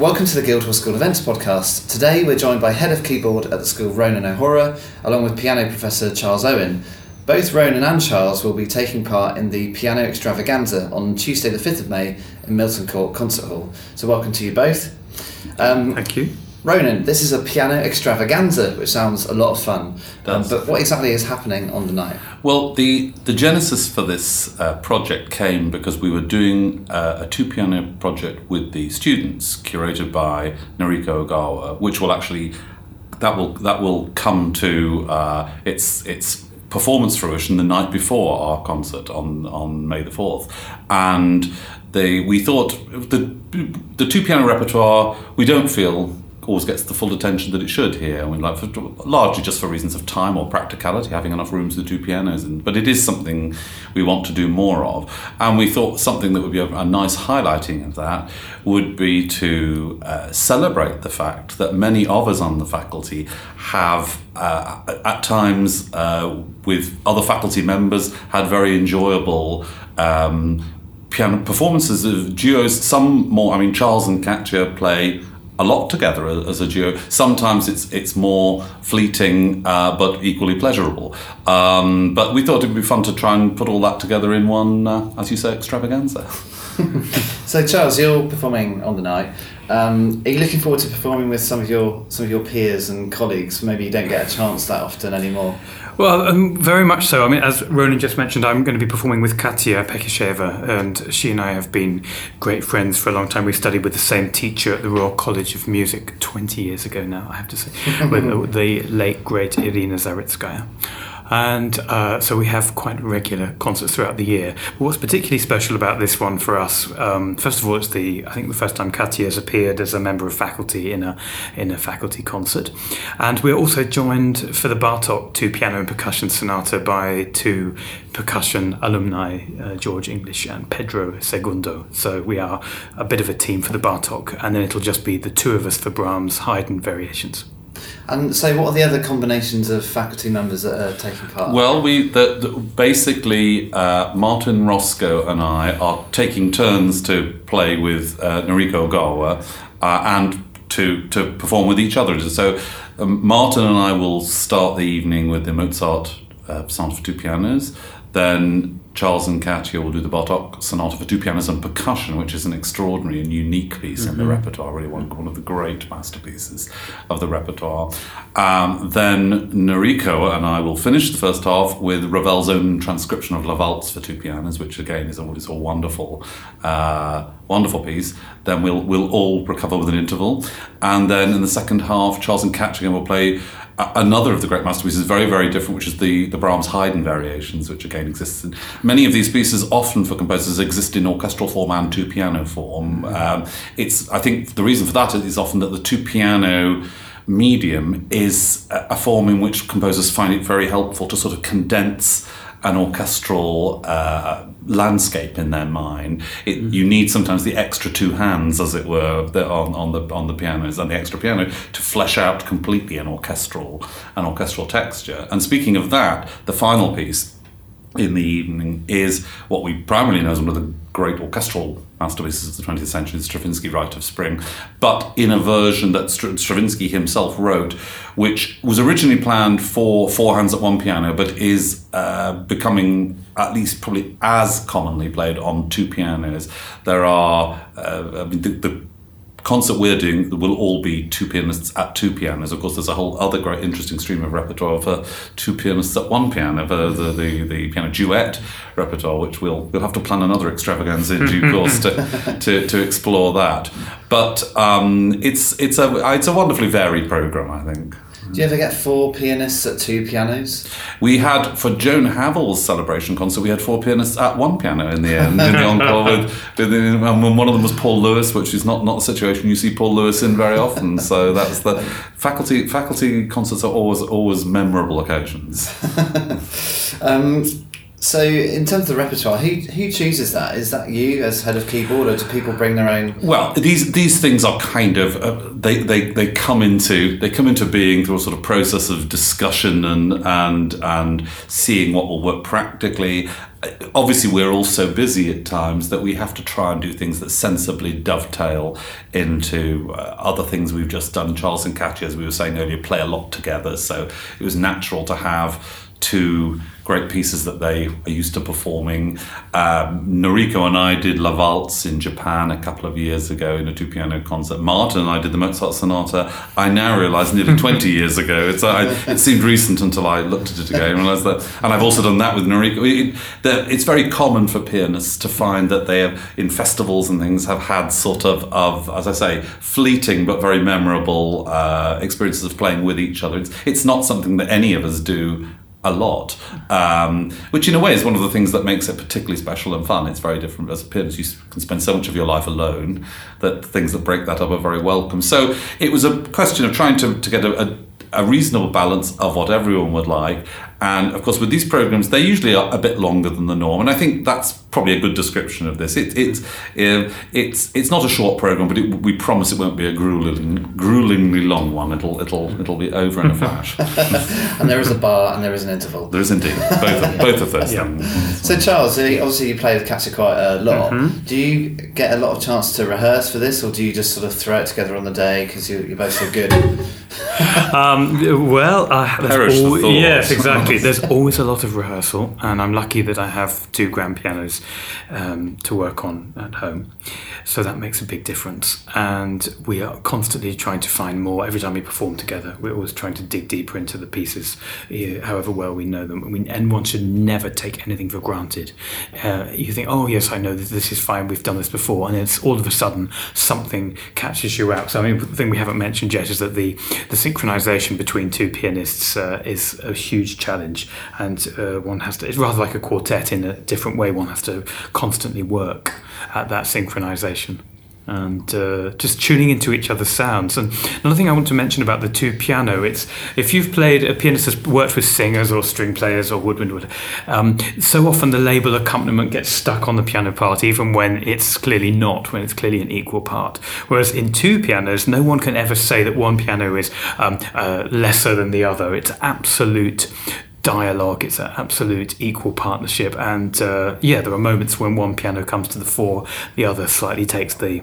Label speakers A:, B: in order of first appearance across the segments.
A: Welcome to the Guildhall School Events podcast. Today we're joined by Head of Keyboard at the school Ronan O'Hora, along with piano professor Charles Owen. Both Ronan and Charles will be taking part in the Piano Extravaganza on Tuesday, the 5th of May in Milton Court Concert Hall. So, welcome to you both.
B: Um, Thank you.
A: Ronan, this is a piano extravaganza, which sounds a lot of fun. Um, but what exactly is happening on the night?
C: Well, the, the genesis for this uh, project came because we were doing uh, a two piano project with the students, curated by Noriko Ogawa, which will actually that will that will come to uh, its its performance fruition the night before our concert on on May the fourth, and they we thought the the two piano repertoire we don't feel always gets the full attention that it should here. I mean, like for, largely just for reasons of time or practicality, having enough rooms with two pianos. In. But it is something we want to do more of, and we thought something that would be a, a nice highlighting of that would be to uh, celebrate the fact that many of us on the faculty have, uh, at times, uh, with other faculty members, had very enjoyable. Um, piano performances of duos. Some more. I mean, Charles and Katya play a lot together as a duo. Sometimes it's it's more fleeting, uh, but equally pleasurable. Um, but we thought it'd be fun to try and put all that together in one, uh, as you say, extravaganza.
A: so, Charles, you're performing on the night. Um, are you looking forward to performing with some of your some of your peers and colleagues? Maybe you don't get a chance that often anymore.
B: Well, um, very much so. I mean, as Ronan just mentioned, I'm going to be performing with Katya Apekisheva, and she and I have been great friends for a long time. We studied with the same teacher at the Royal College of Music 20 years ago now, I have to say, with the late, great Irina Zaritskaya and uh, so we have quite regular concerts throughout the year. But what's particularly special about this one for us, um, first of all, it's the I think the first time Katya has appeared as a member of faculty in a in a faculty concert, and we're also joined for the Bartok two piano and percussion sonata by two percussion alumni, uh, George English and Pedro Segundo. So we are a bit of a team for the Bartok, and then it'll just be the two of us for Brahms Haydn variations.
A: And so, what are the other combinations of faculty members that are taking part?
C: Well, we the, the, basically uh, Martin Roscoe and I are taking turns to play with uh, Noriko Ogawa uh, and to to perform with each other. So, um, Martin and I will start the evening with the Mozart uh, for two pianos. Then Charles and Katya will do the Bartok Sonata for two pianos and percussion, which is an extraordinary and unique piece mm-hmm. in the mm-hmm. repertoire, really one, one of the great masterpieces of the repertoire. Um, then Noriko and I will finish the first half with Ravel's own transcription of La Valse for two pianos, which again is a, is a wonderful, uh, wonderful piece. Then we'll, we'll all recover with an interval. And then in the second half, Charles and Katya will play another of the great masterpieces, is very, very different, which is the, the Brahms Haydn variations, which again exists in many of these pieces, often for composers, exist in orchestral form and two piano form. Um, it's, I think the reason for that is often that the two piano medium is a form in which composers find it very helpful to sort of condense an orchestral uh, landscape in their mind. It, mm-hmm. You need sometimes the extra two hands, as it were, on, on the on the pianos and the extra piano to flesh out completely an orchestral an orchestral texture. And speaking of that, the final piece in the evening is what we primarily know as one of the great orchestral masterpieces of the 20th century, Stravinsky Rite of Spring, but in a version that Stravinsky himself wrote, which was originally planned for four hands at one piano, but is uh, becoming at least probably as commonly played on two pianos. There are, uh, I mean, the, the concert we're doing will all be two pianists at two pianos. Of course, there's a whole other great interesting stream of repertoire for two pianists at one piano, the, the, the, the piano duet repertoire, which we'll, we'll have to plan another extravaganza in due course to, to, to explore that. But um, it's, it's, a, it's a wonderfully varied programme, I think.
A: Do you ever get four pianists at two pianos?
C: We had for Joan Havill's celebration concert. We had four pianists at one piano in the end in the encore. With, with, and one of them was Paul Lewis, which is not not a situation you see Paul Lewis in very often. So that's the faculty faculty concerts are always always memorable occasions.
A: um, So, in terms of the repertoire, who, who chooses that? Is that you as head of keyboard, or do people bring their own?
C: Well, these these things are kind of uh, they, they, they come into they come into being through a sort of process of discussion and and and seeing what will work practically. Obviously, we're all so busy at times that we have to try and do things that sensibly dovetail into uh, other things we've just done. Charles and Katya, as we were saying earlier, play a lot together, so it was natural to have two great pieces that they are used to performing. Um, Noriko and I did La Valse in Japan a couple of years ago in a two piano concert. Martin and I did the Mozart Sonata. I now realise nearly 20 years ago. It's, I, it seemed recent until I looked at it again and realised that. And I've also done that with Noriko. It, it's very common for pianists to find that they have, in festivals and things, have had sort of, of as I say, fleeting but very memorable uh, experiences of playing with each other. It's, it's not something that any of us do a lot, um, which in a way is one of the things that makes it particularly special and fun. It's very different as a pianist. You can spend so much of your life alone that things that break that up are very welcome. So it was a question of trying to, to get a, a a reasonable balance of what everyone would like. And of course, with these programs, they usually are a bit longer than the norm. And I think that's probably a good description of this. It, it's uh, it's it's not a short program, but it, we promise it won't be a grueling, gruelingly long one. It'll it'll it'll be over in a flash.
A: and there is a bar and there is an interval.
C: There is indeed both of, both of those yeah. things.
A: So Charles, obviously you play with Katya quite a lot. Mm-hmm. Do you get a lot of chance to rehearse for this, or do you just sort of throw it together on the day because you, you're both so good?
B: um, well, uh,
C: Perish
B: al- yes, exactly. There's always a lot of rehearsal, and I'm lucky that I have two grand pianos um, to work on at home. So that makes a big difference. And we are constantly trying to find more. Every time we perform together, we're always trying to dig deeper into the pieces, however well we know them. and one should never take anything for granted. Uh, you think, oh, yes, I know this, this is fine, we've done this before. And it's all of a sudden something catches you out. So, I mean, the thing we haven't mentioned yet is that the, the synchronization between two pianists uh, is a huge challenge. And uh, one has to, it's rather like a quartet in a different way. One has to constantly work at that synchronization and uh, just tuning into each other's sounds. And another thing I want to mention about the two piano, it's if you've played a pianist has worked with singers or string players or woodwind, um, so often the label accompaniment gets stuck on the piano part, even when it's clearly not, when it's clearly an equal part. Whereas in two pianos, no one can ever say that one piano is um, uh, lesser than the other. It's absolute dialogue. It's an absolute equal partnership, and uh, yeah, there are moments when one piano comes to the fore, the other slightly takes the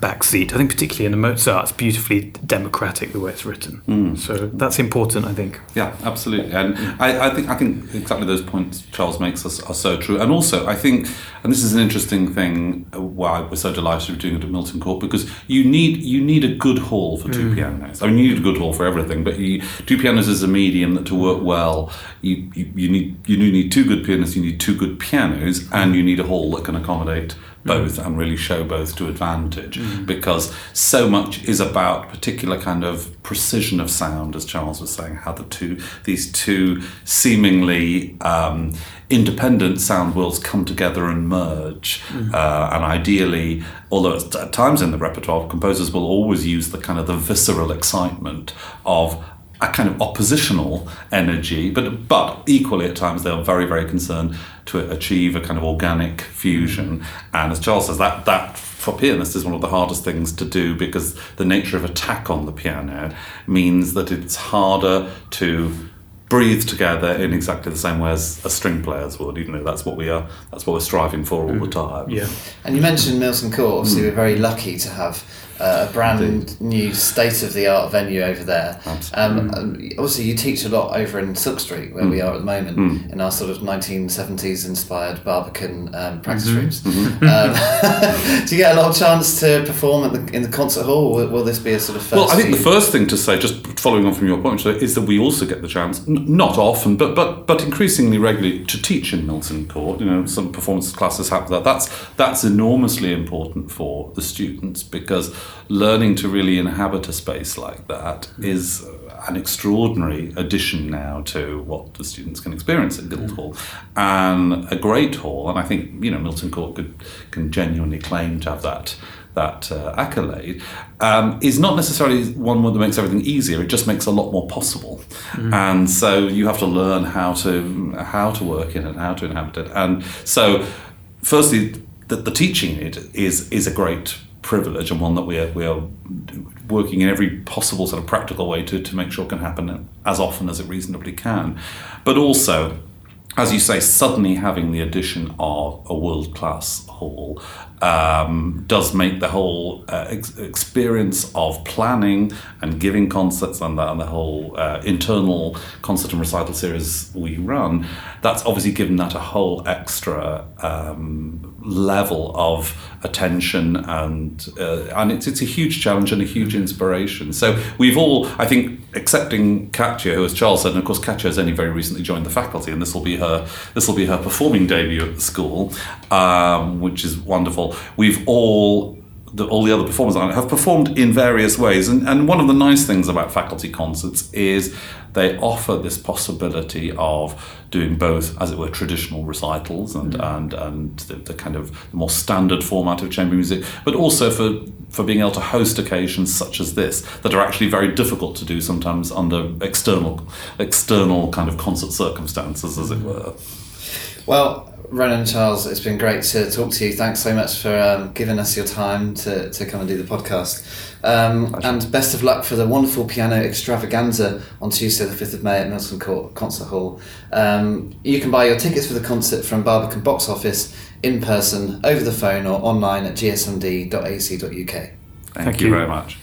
B: back seat. I think particularly in the Mozart, it's beautifully democratic the way it's written. Mm. So that's important, I think.
C: Yeah, absolutely. And I, I, think I think exactly those points Charles makes are, are, so true. And also, I think, and this is an interesting thing why we're so delighted to be doing it at Milton Court because you need you need a good hall for two mm. pianos. I mean, you need a good hall for everything, but you, two pianos is a medium that to work well, you, you, you need you need two good pianists, you need two good pianos, and you need a hall that can accommodate both mm. and really show both to advantage mm. because so much is about particular kind of precision of sound as charles was saying how the two these two seemingly um, independent sound worlds come together and merge mm. uh, and ideally although at times in the repertoire composers will always use the kind of the visceral excitement of a kind of oppositional energy, but but equally at times they are very very concerned to achieve a kind of organic fusion. And as Charles says, that that for pianists is one of the hardest things to do because the nature of attack on the piano means that it's harder to breathe together in exactly the same way as, a string players would, even though that's what we are that's what we're striving for all mm. the time.
B: Yeah.
A: And you mentioned Milton Court, obviously mm. we're very lucky to have uh, a brand Indeed. new state of the art venue over there. Um, um, obviously, you teach a lot over in Silk Street, where mm. we are at the moment, mm. in our sort of 1970s inspired Barbican um, practice mm-hmm. rooms. Mm-hmm. Um, do you get a lot of chance to perform the, in the concert hall? Will, will, this be a sort of first?
C: Well, I think the first thing to say, just following on from your point, is that we also get the chance, n- not often, but but but increasingly regularly, to teach in Milton Court. You know, some performance classes happen there. That's that's enormously important for the students because learning to really inhabit a space like that is an extraordinary addition now to what the students can experience at Guildhall, and a great hall. And I think you know Milton Court could can genuinely claim to have that that uh, accolade um, is not necessarily one that makes everything easier. It just makes a lot more possible, and so you have to learn how to how to work in it, how to inhabit it, and so firstly, that the teaching it is is a great privilege and one that we are, we are working in every possible sort of practical way to, to make sure can happen as often as it reasonably can. But also, as you say, suddenly having the addition of a world class hall um, does make the whole uh, ex- experience of planning and giving concerts and the, and the whole uh, internal concert and recital series we run, that's obviously given that a whole extra um, level of attention and uh, and it's, it's a huge challenge and a huge inspiration. So we've all, I think, accepting Katya, who as Charles said, and of course Katya has only very recently joined the faculty, and this will be her this will be her performing debut at the school, um, which is wonderful. We've all the, all the other performers have performed in various ways. And, and one of the nice things about faculty concerts is they offer this possibility of doing both, as it were, traditional recitals and, mm. and, and the, the kind of the more standard format of chamber music, but also for, for being able to host occasions such as this that are actually very difficult to do sometimes under external, external kind of concert circumstances, as it were.
A: Well, Ronan and Charles, it's been great to talk to you. Thanks so much for um, giving us your time to, to come and do the podcast. Um, and best of luck for the wonderful piano extravaganza on Tuesday, the 5th of May at Milton Court Concert Hall. Um, you can buy your tickets for the concert from Barbican Box Office in person, over the phone, or online at gsmd.ac.uk.
C: Thank,
B: Thank
C: you
B: you.
C: very much.